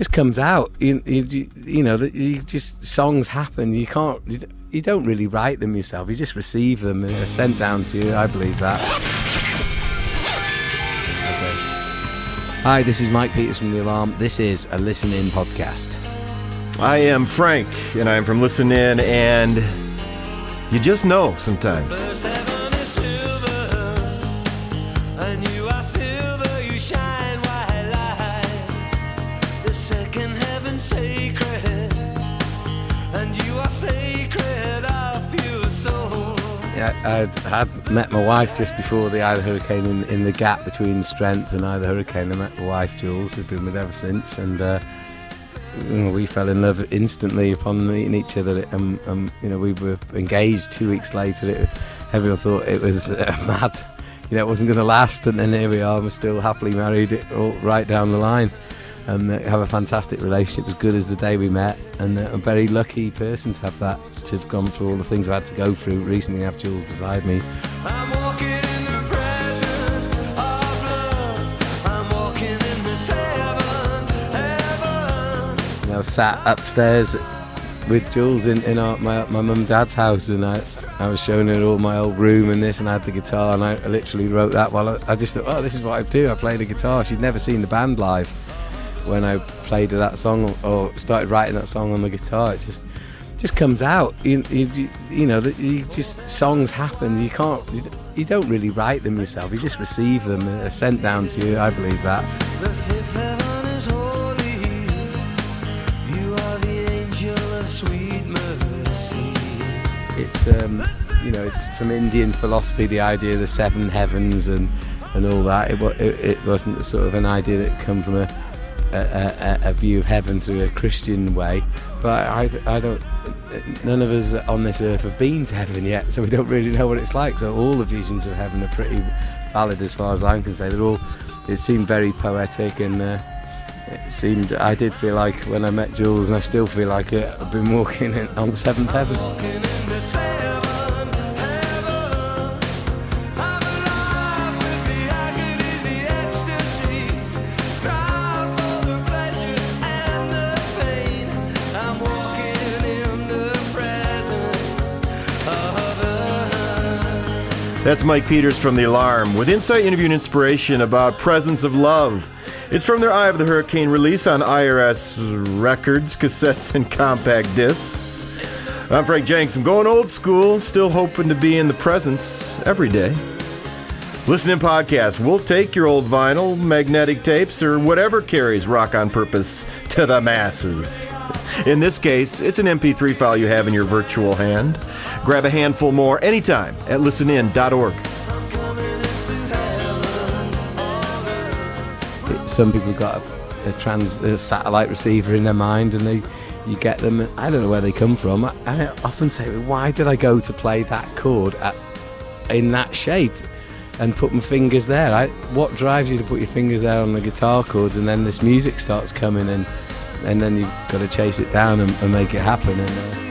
just comes out. You, you, you know, you just songs happen. You can't, you, you don't really write them yourself. You just receive them and they're sent down to you. I believe that. Okay. Hi, this is Mike Peters from The Alarm. This is a Listen In podcast. I am Frank, and I'm from Listen In, and you just know sometimes. I had met my wife just before the Eye of the Hurricane in, in the gap between Strength and Eye of the Hurricane. I met my wife Jules, who've been with ever since, and uh, you know, we fell in love instantly upon meeting each other. And um, you know, we were engaged two weeks later. It, everyone thought it was uh, mad. You know, it wasn't going to last, and then here we are. We're still happily married, all right down the line and uh, have a fantastic relationship as good as the day we met and uh, a very lucky person to have that to have gone through all the things I've had to go through recently have Jules beside me you know sat upstairs with Jules in, in our, my my mum and dad's house and I I was showing her all my old room and this, and I had the guitar, and I, I literally wrote that while I, I, just thought, oh, this is what I do. I play the guitar. She'd never seen the band live, when I played that song or started writing that song on the guitar. It just just comes out. You, you, you know, you just songs happen. You can't, you don't really write them yourself. You just receive them. They're sent down to you. I believe that. It's um, you know, it's from Indian philosophy. The idea of the seven heavens and and all that. It, it, it wasn't sort of an idea that come from a a, a, a, view of heaven through a Christian way, but I, I don't. None of us on this earth have been to heaven yet, so we don't really know what it's like. So all the visions of heaven are pretty valid as far as I'm concerned. They're all. It seemed very poetic, and uh, it seemed. I did feel like when I met Jules, and I still feel like it. I've been walking in, on seventh heaven. That's Mike Peters from The Alarm with insight, interview, and inspiration about presence of love. It's from their Eye of the Hurricane release on IRS records, cassettes, and compact discs. I'm Frank Jenks. I'm going old school, still hoping to be in the presence every day. Listen in podcast. We'll take your old vinyl, magnetic tapes, or whatever carries rock on purpose to the masses. In this case, it's an MP3 file you have in your virtual hand. Grab a handful more anytime at listenin.org. Some people got a, a trans a satellite receiver in their mind, and they you get them. I don't know where they come from. I, I often say, why did I go to play that chord at, in that shape? And put my fingers there. I, what drives you to put your fingers there on the guitar chords, and then this music starts coming, and and then you've got to chase it down and, and make it happen. And, uh,